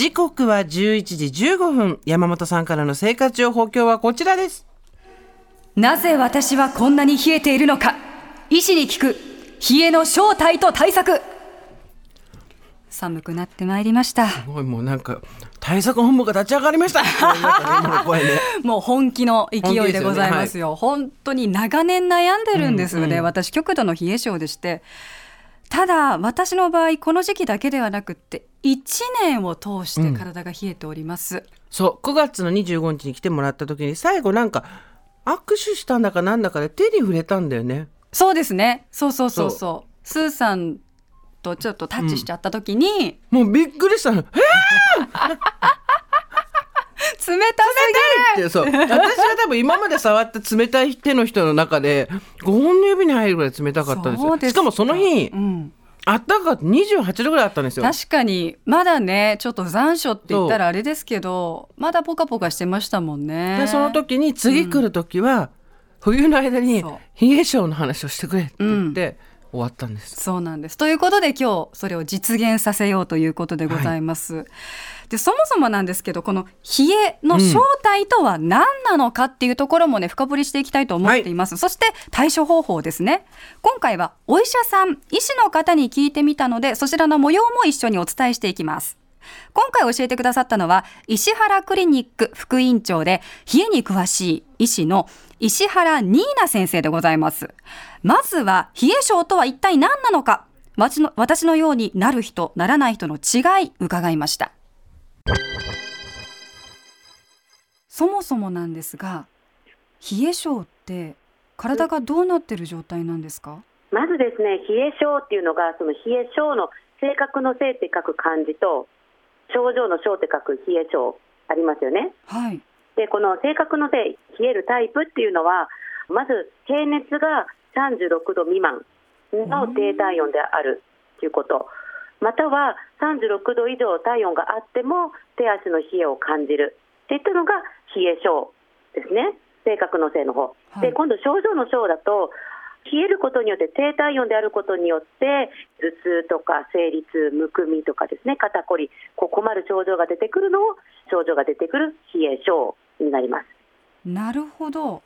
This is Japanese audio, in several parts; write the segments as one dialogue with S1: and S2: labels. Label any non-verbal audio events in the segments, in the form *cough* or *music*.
S1: 時刻は11時15分。山本さんからの生活情報今日はこちらです。
S2: なぜ私はこんなに冷えているのか。医師に聞く。冷えの正体と対策。寒くなってまいりました。
S1: すごいもうなんか対策本部が立ち上がりました。*laughs*
S2: もう本気の勢いでございますよ。本当に長年悩んでるんですよね、
S1: うんうん。
S2: 私極度の冷え性でして。ただ私の場合この時期だけではなくって1年を通して体が冷えております、
S1: そう9月の25日に来てもらった時に最後なんか握手したんだかなんだかで手に触れたんだよね。
S2: そうですね。そうそうそうそう。スーさんとちょっとタッチしちゃった時に、
S1: もうびっくりしたの。え *laughs*
S2: 冷たすぎる。
S1: ってそう。私は多分今まで触った冷たい手の人の中で5本の指に入るぐらい冷たかったですよ。しかもその日
S2: うん、
S1: あったかかった28度ぐらいあったんですよ。
S2: 確かに。まだねちょっと残暑って言ったらあれですけどまだポカポカしてましたもんね。
S1: でその時に次来る時は、冬の間に冷え性の話をしてくれって言って、終わったんです。
S2: そうなんです。ということで今日それを実現させようということでございます、でそもそもなんですけどこの冷えの正体とは何なのかっていうところもね深掘りしていきたいと思っています、そして対処方法ですね。今回はお医者さん医師の方に聞いてみたのでそちらの模様も一緒にお伝えしていきます。今回教えてくださったのは石原クリニック副院長で冷えに詳しい医師の石原ニーナ先生でございます。まずは冷え症とは一体何なのか。私の私のようになる人ならない人の違い伺いましたそもそもなんですが冷え症って体がどうなってる状態なんですか？
S3: まずですね、冷え症っていうのが、その冷え症の性格の性って書く漢字と、症状の症って書く冷え症ありますよね。
S2: はい。
S3: で、この性格の性、冷えるタイプっていうのは、まず平熱が36度未満の低体温であるということ、または36度以上体温があっても手足の冷えを感じる。っていったのが冷え症ですね、性格の性の方。
S2: はい。
S3: で、今度症状の症だと、冷えることによって低体温であることによって頭痛とか生理痛、むくみとかですね。肩こりこう困る症状が出てくるのを症状が出てくる冷え症になります。
S2: なるほど。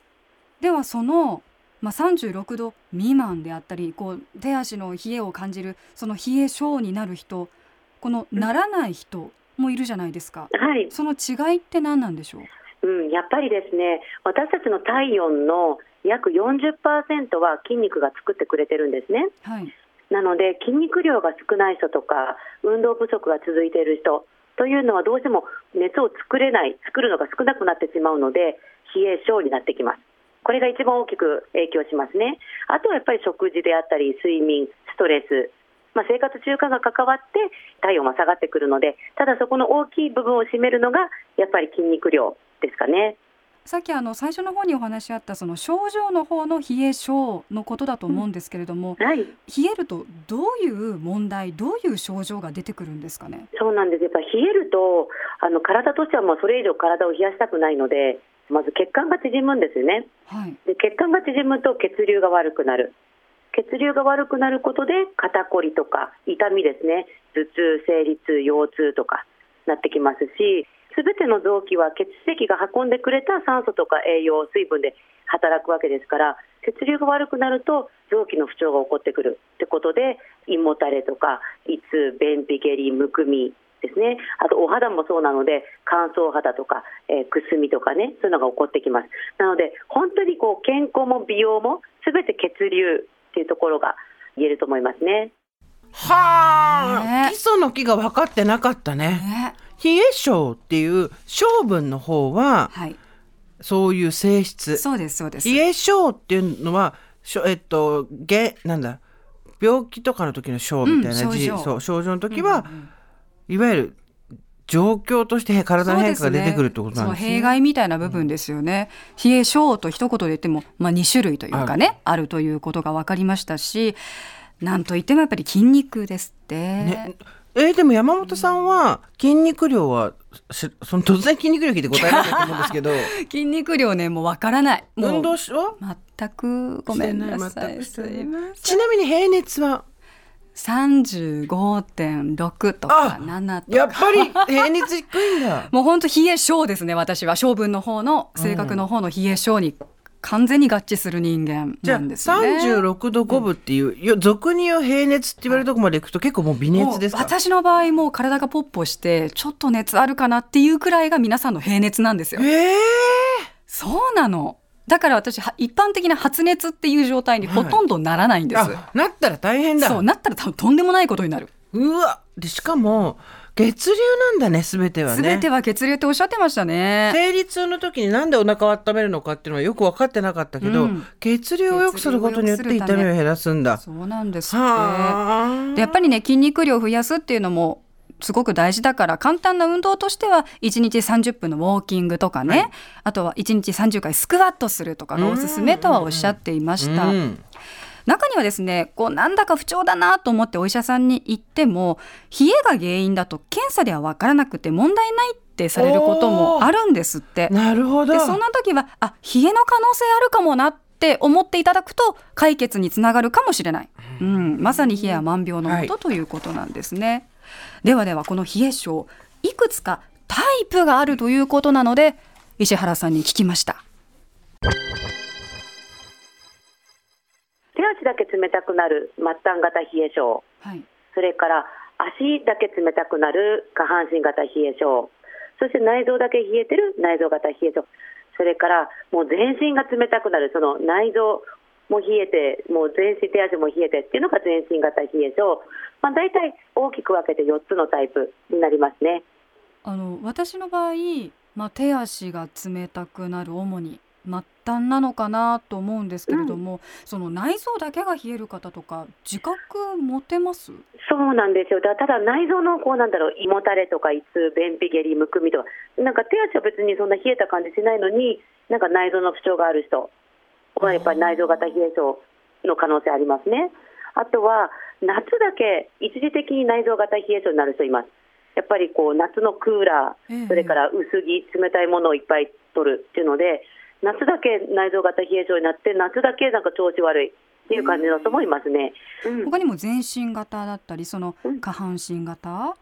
S2: ではその、まあ、36度未満であったりこう手足の冷えを感じるその冷え症になる人このならない人もいるじゃないですか。
S3: はい、
S2: その違いって何なんでしょう？
S3: うん、やっぱりですね私たちの体温の約40%は筋肉が作ってくれてるんですね。
S2: はい。
S3: なので筋肉量が少ない人とか運動不足が続いている人というのはどうしても熱を作れない作るのが少なくなってしまうので冷え症になってきますこれが一番大きく影響しますねあとはやっぱり食事であったり睡眠ストレスまあ、生活習慣が関わって体温は下がってくるのでただそこの大きい部分を占めるのがやっぱり筋肉量ですかね。
S2: さっきあの最初の方にお話あったその症状の方の冷え症のことだと思うんですけれども、
S3: はい。
S2: 冷えるとどういう問題どういう症状が出てくるんですかね？
S3: そうなんです。やっぱ冷えるとあの体としてはもうそれ以上体を冷やしたくないのでまず血管が縮むんですよね。
S2: はい。
S3: で血管が縮むと血流が悪くなる。血流が悪くなることで肩こりとか痛みですね。頭痛生理痛腰痛とかなってきますしすべての臓器は血液が運んでくれた酸素とか栄養水分で働くわけですから血流が悪くなると臓器の不調が起こってくる。ってことで胃もたれとか胃痛便秘下痢むくみですね。あとお肌もそうなので乾燥肌とか、えーくすみとかねそういうのが起こってきます。なので本当にこう健康も美容もすべて血流っていうところが言えると思いますね。
S1: はあ、
S2: ね。
S1: 基礎の木が分かってなかったね。
S2: ね
S1: 冷え性っていう性分の方は
S2: はい
S1: そういう性質。
S2: そうですそうです
S1: 冷え性っていうのはしょえっとげなんだ病気とかの時の症みたいな字、
S2: うん
S1: そう症状の時は、
S2: うんうん
S1: いわゆる状況として体の変化が出てくるってことなんですね。
S2: そう弊害みたいな部分ですよね。冷え症と一言で言っても、まあ、2種類というかねあるということが分かりましたしなんといってもやっぱり筋肉ですって。
S1: ねえーでも山本さんは筋肉量はしその突然筋肉量聞いて答えられないと思うんですけど。*laughs*
S2: 筋肉量ねもう分からない。
S1: 運動しは
S2: 全くごめんなさい。
S1: ちなみに平熱は
S2: ？35.6とか7とか。
S1: やっぱり平熱低いんだ。*laughs*
S2: もう本当冷え性ですね私は。性分の方の性格の方の冷え性に完全に合致する人間
S1: じゃあ
S2: なんですよね。
S1: 36度5分っていう、よ俗に言う平熱って言われるとこまでいくと結構もう微熱です
S2: 私の場合もう体がポッポしてちょっと熱あるかなっていうくらいが皆さんの平熱なんですよ。
S1: ええ
S2: そうなの。だから私は一般的な発熱っていう状態にほとんどならないんです。
S1: あなったら大変だ
S2: そうなったら多分とんでもないことになる。
S1: うわでしかも血流なんだね全てはね
S2: すべては血流っておっしゃってましたね。
S1: 生理痛の時になんでお腹を温めるのかっていうのはよく分かってなかったけど、
S2: うん
S1: 血流を良くすることによって痛みを減らすんだ。
S2: そうなんですって。
S1: はあ。
S2: でやっぱりね筋肉量を増やすっていうのもすごく大事だから簡単な運動としては1日30分のウォーキングとかね、あとは1日30回スクワットするとかがおすすめとはおっしゃっていました。
S1: うん
S2: 中にはですねこうなんだか不調だなと思ってお医者さんに行っても冷えが原因だと検査では分からなくて問題ないってされることもあるんですって。
S1: なるほど。
S2: でそんな時はあ冷えの可能性あるかもなって思っていただくと解決につながるかもしれない、うん、まさに冷えは万病のもとということなんですね、ではではこの冷え症いくつかタイプがあるということなので石原さんに聞きました
S3: 手足だけ冷たくなる末端型冷え性
S2: はい。
S3: それから足だけ冷たくなる下半身型冷え性そして内臓だけ冷えてる内臓型冷え性それからもう全身が冷たくなるその内臓も冷えてもう全身手足も冷えてっていうのが全身型冷え性、まあ、大体大きく分けて4つのタイプになりますね。
S2: あの私の場合、まあ、手足が冷たくなる主に末端なのかなと思うんですけれども、その内臓だけが冷える方とか自覚持てます？
S3: そうなんですよ。だただ内臓のこうなんだろう胃もたれとか胃痛便秘下痢むくみとかなんか手足は別にそんな冷えた感じしないのになんか内臓の不調がある人はやっぱり内臓型冷え性の可能性ありますね。あとは夏だけ一時的に内臓型冷え性になる人います。やっぱりこう夏のクーラ
S2: ええ。
S3: ーそれから薄着冷たいものをいっぱい取るっていうので夏だけ内臓型冷え性になって夏だけなんか調子悪い。っていう感じの人もいますね、うん。
S2: 他にも全身型だったりその
S3: うん。
S2: 下半身型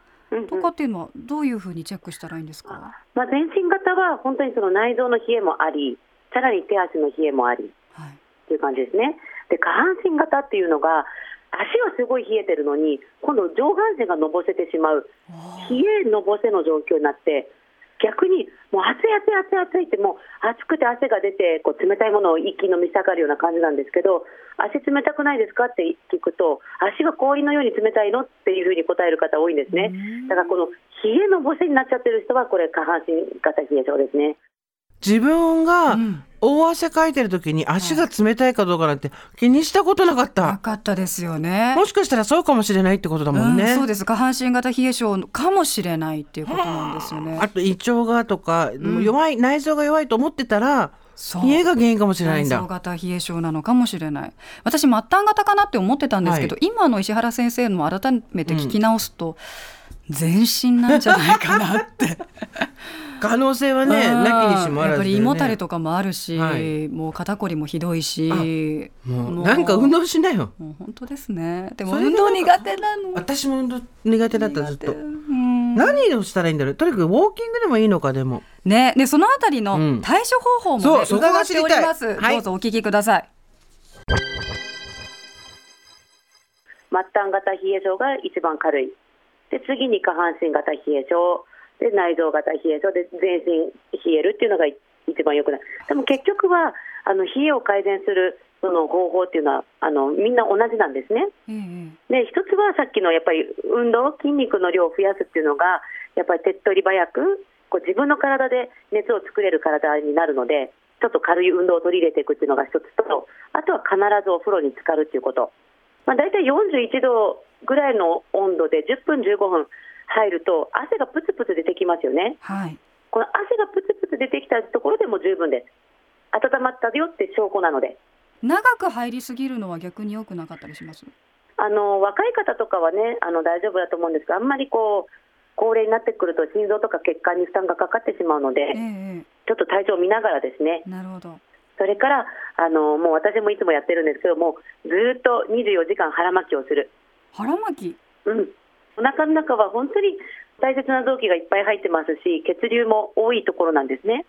S2: とかっていうのはどういうふうにチェックしたらいいんですか、
S3: まあ、全身型は本当にその内臓の冷えもあり、さらに手足の冷えもあり。
S2: はい、
S3: っていう感じですね。で、下半身型っていうのが、足はすごい冷えてるのに、今度上半身がのぼせてしまう、冷えのぼせの状況になって、もう暑い暑い暑い暑いってもう暑くて汗が出てこう冷たいものを一気に飲みしたがるような感じなんですけど足冷たくないですかって聞くと足が氷のように冷たいのっていうふうに答える方多いんですね。だからこの冷えのぼせになっちゃってる人はこれ下半身型冷え性ですね
S1: 自分が
S2: うん
S1: 大汗かいてる時に足が冷たいかどうかなんて気にしたことなかっ
S2: な
S1: た。
S2: かったですよね。
S1: もしかしたらそうかもしれないってことだもんね。
S2: うん、そうです下半身型冷え性かもしれないっていうことなんですよね。
S1: あと胃腸がとか、弱い内臓が弱いと思ってたら冷えが原因かもしれないんだ
S2: 内臓。型冷え性なのかもしれない私末端型かなって思ってたんですけど、
S1: は
S2: 今の石原先生のも改めて聞き直すと、全身なんじゃないかなって *laughs*
S1: 可能性はね
S2: うん
S1: なきにしもあらずね。
S2: やっぱり胃もたれとかもあるし、
S1: はい。
S2: もう肩こりもひどいし
S1: もうなんか運動しなよ。
S2: もう本当ですね。でも運動苦手なの。
S1: 私も運動苦手だったずっと。
S2: うん。
S1: 何をしたらいいんだろう？とにかくウォーキングでもいいのかでも。
S2: ねでそのあたりの
S1: うん。
S2: 対処方法も、ね
S1: そうそこが
S2: 伺っております、どうぞお聞きください。
S3: 末端型冷え性が一番軽い。で次に下半身型冷え性で内臓型冷え性で全身冷えるっていうのが一番良くない。でも結局はあの冷えを改善するその方法っていうのはあのみんな同じなんですね。
S2: ええ
S3: で一つはさっきのやっぱり運動筋肉の量を増やすっていうのがやっぱり手っ取り早くこう自分の体で熱を作れる体になるのでちょっと軽い運動を取り入れていくっていうのが一つとあとは必ずお風呂に浸かるっていうこと、まあ、大体41度ぐらいの温度で10分15分入ると汗がプツプツ出てきますよね。
S2: はい。
S3: この汗がプツプツ出てきたところでも十分です。温まったよって証拠なので。
S2: 長く入りすぎるのは逆に良くなかったりします？
S3: あの若い方とかはねあの大丈夫だと思うんですがあんまりこう高齢になってくると心臓とか血管に負担がかかってしまうので
S2: ええ
S3: ちょっと体調を見ながらですね。
S2: なるほど。
S3: それからあのもう私もいつもやってるんですけどもずーっと24時間腹巻きをする。
S2: 腹巻き？
S3: うん、お腹の中は本当に大切な臓器がいっぱい入ってますし血流も多いところなんですね。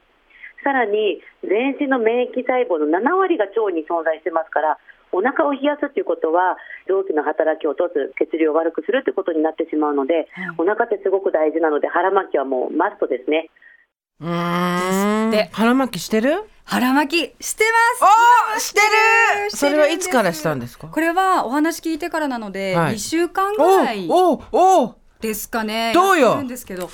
S3: さらに全身の免疫細胞の7割が腸に存在してますからお腹を冷やすということは臓器の働きを落とす血流を悪くするということになってしまうので、お腹ってすごく大事なので腹巻きはもうマストですね。
S1: うーん。
S2: で
S1: 腹巻きしてる？
S2: 腹巻きしてます。
S1: あしてる。それはいつからしたんですか？
S2: これはお話聞いてからなので、
S1: はい。
S2: 2週間ぐらい
S1: おうおう
S2: ですかね。
S1: どうよ？
S2: んですけど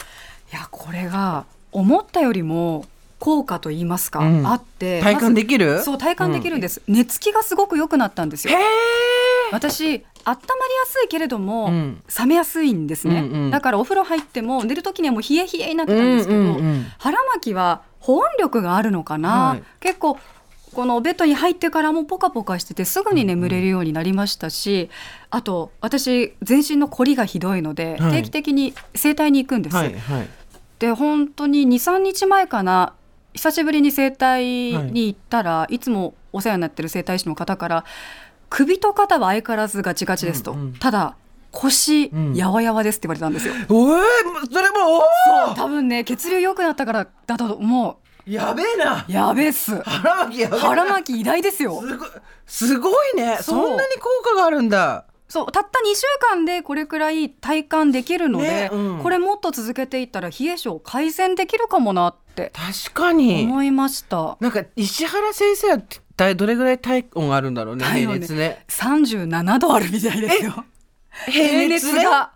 S2: いやこれが思ったよりも効果と言いますか、
S1: うん。
S2: あって。
S1: 体感できる？
S2: まずそう体感できるんです、寝つきがすごく良くなったんですよ私温まりやすいけれども、
S1: うん。
S2: 冷めやすいんですね、
S1: うんうん。
S2: だからお風呂入っても寝る時にはもう冷え冷えになってたんですけど、
S1: うんうんうん
S2: 腹巻きは保温力があるのかな、
S1: はい。
S2: 結構このベッドに入ってからもポカポカしててすぐに眠れるようになりましたし、あと私全身の凝りがひどいので、
S1: はい。
S2: 定期的に整体に行くんです、
S1: はいはい。
S2: で本当に23日前かな久しぶりに整体に行ったら、い、つもお世話になってる整体師の方から首と肩は相変わらずガチガチですと、
S1: うんうん。
S2: ただ腰、
S1: ん。
S2: やわやわですって言われたんですよ。
S1: おえそれもお
S2: 多分ね血流良くなったからだと思
S1: ーやべえな。
S2: うやべえっす。
S1: 腹巻き
S2: 腹巻き偉大ですよ。
S1: すごいね。
S2: そ
S1: そうんなに効果があるんだ。
S2: そうたった2週間でこれくらい体感できるので、
S1: ねうん。
S2: これもっと続けていったら冷え性改善できるかもなって
S1: 確かに。
S2: 思いました。
S1: なんか石原先生は体どれぐらい体温あるんだろうね平熱ね。
S2: 37度あるみたいですよ。平熱
S1: ね？
S2: が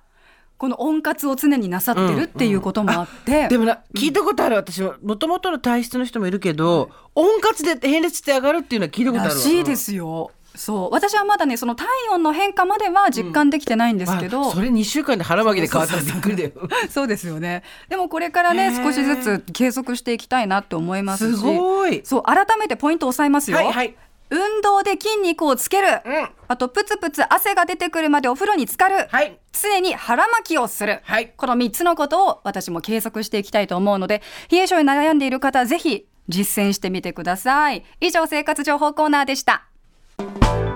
S2: この温活を常になさってるっていうこともあって、
S1: でもな聞いたことある私も。もともとの体質の人もいるけど温活で平熱って上がるっていうのは聞いたことあるわ。
S2: らしいですよ。そう。私はまだねその体温の変化までは実感できてないんですけど、
S1: あそれ2週間で腹巻きで変わったらびっくりだよ。*laughs*
S2: そうですよね。でもこれからね少しずつ継続していきたいなって思いますし。
S1: すごい。
S2: そう改めてポイントを押さえますよ、
S1: はいはい。
S2: 運動で筋肉をつける、
S1: うん。
S2: あとプツプツ汗が出てくるまでお風呂に浸かる、
S1: はい。
S2: 常に腹巻きをする、
S1: はい。
S2: この3つのことを私も継続していきたいと思うので冷え性に悩んでいる方ぜひ実践してみてください。以上生活情報コーナーでした Thank you.